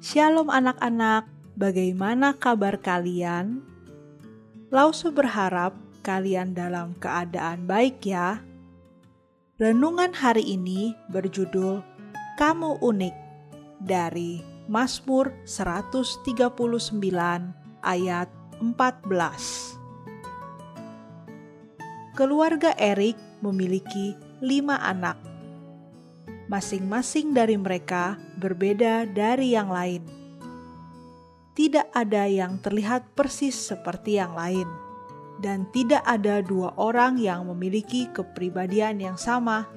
Shalom anak-anak, bagaimana kabar kalian? Lause berharap kalian dalam keadaan baik ya. Renungan hari ini berjudul Kamu Unik dari Mazmur 139 ayat 14. Keluarga Erik memiliki lima anak masing-masing dari mereka berbeda dari yang lain. Tidak ada yang terlihat persis seperti yang lain, dan tidak ada dua orang yang memiliki kepribadian yang sama.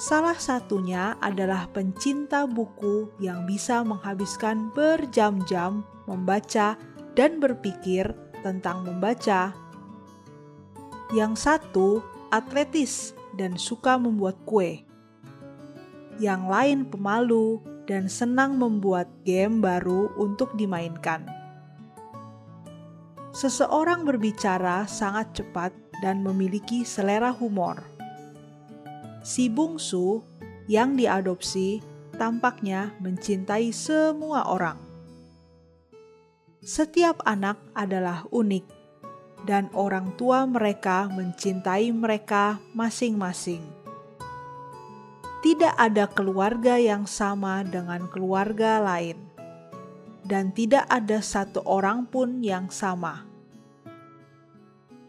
Salah satunya adalah pencinta buku yang bisa menghabiskan berjam-jam membaca dan berpikir tentang membaca. Yang satu atletis dan suka membuat kue yang lain pemalu dan senang membuat game baru untuk dimainkan. Seseorang berbicara sangat cepat dan memiliki selera humor. Si bungsu yang diadopsi tampaknya mencintai semua orang. Setiap anak adalah unik, dan orang tua mereka mencintai mereka masing-masing tidak ada keluarga yang sama dengan keluarga lain, dan tidak ada satu orang pun yang sama.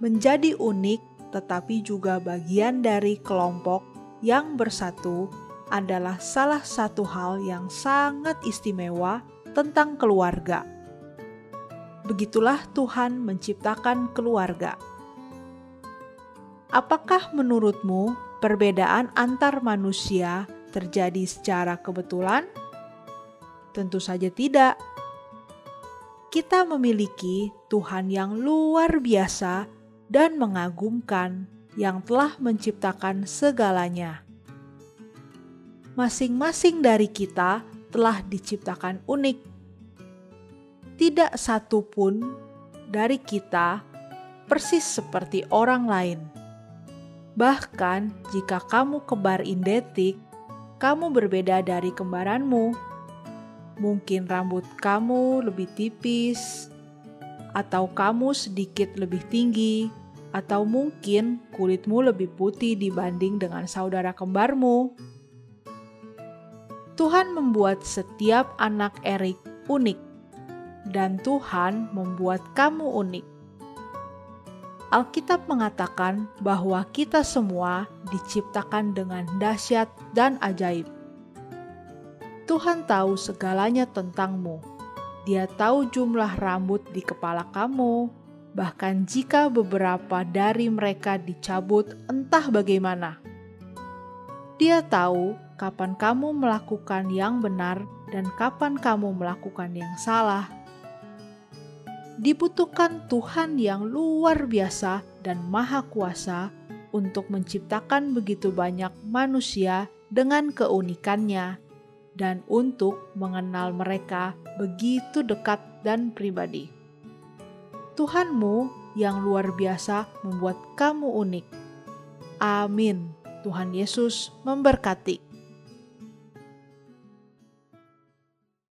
Menjadi unik, tetapi juga bagian dari kelompok yang bersatu, adalah salah satu hal yang sangat istimewa tentang keluarga. Begitulah Tuhan menciptakan keluarga. Apakah menurutmu perbedaan antar manusia terjadi secara kebetulan? Tentu saja tidak. Kita memiliki Tuhan yang luar biasa dan mengagumkan yang telah menciptakan segalanya. Masing-masing dari kita telah diciptakan unik. Tidak satu pun dari kita persis seperti orang lain Bahkan jika kamu kembar identik, kamu berbeda dari kembaranmu. Mungkin rambut kamu lebih tipis, atau kamu sedikit lebih tinggi, atau mungkin kulitmu lebih putih dibanding dengan saudara kembarmu. Tuhan membuat setiap anak Erik unik, dan Tuhan membuat kamu unik. Alkitab mengatakan bahwa kita semua diciptakan dengan dahsyat dan ajaib. Tuhan tahu segalanya tentangmu. Dia tahu jumlah rambut di kepala kamu, bahkan jika beberapa dari mereka dicabut, entah bagaimana. Dia tahu kapan kamu melakukan yang benar dan kapan kamu melakukan yang salah dibutuhkan Tuhan yang luar biasa dan maha kuasa untuk menciptakan begitu banyak manusia dengan keunikannya dan untuk mengenal mereka begitu dekat dan pribadi. Tuhanmu yang luar biasa membuat kamu unik. Amin. Tuhan Yesus memberkati.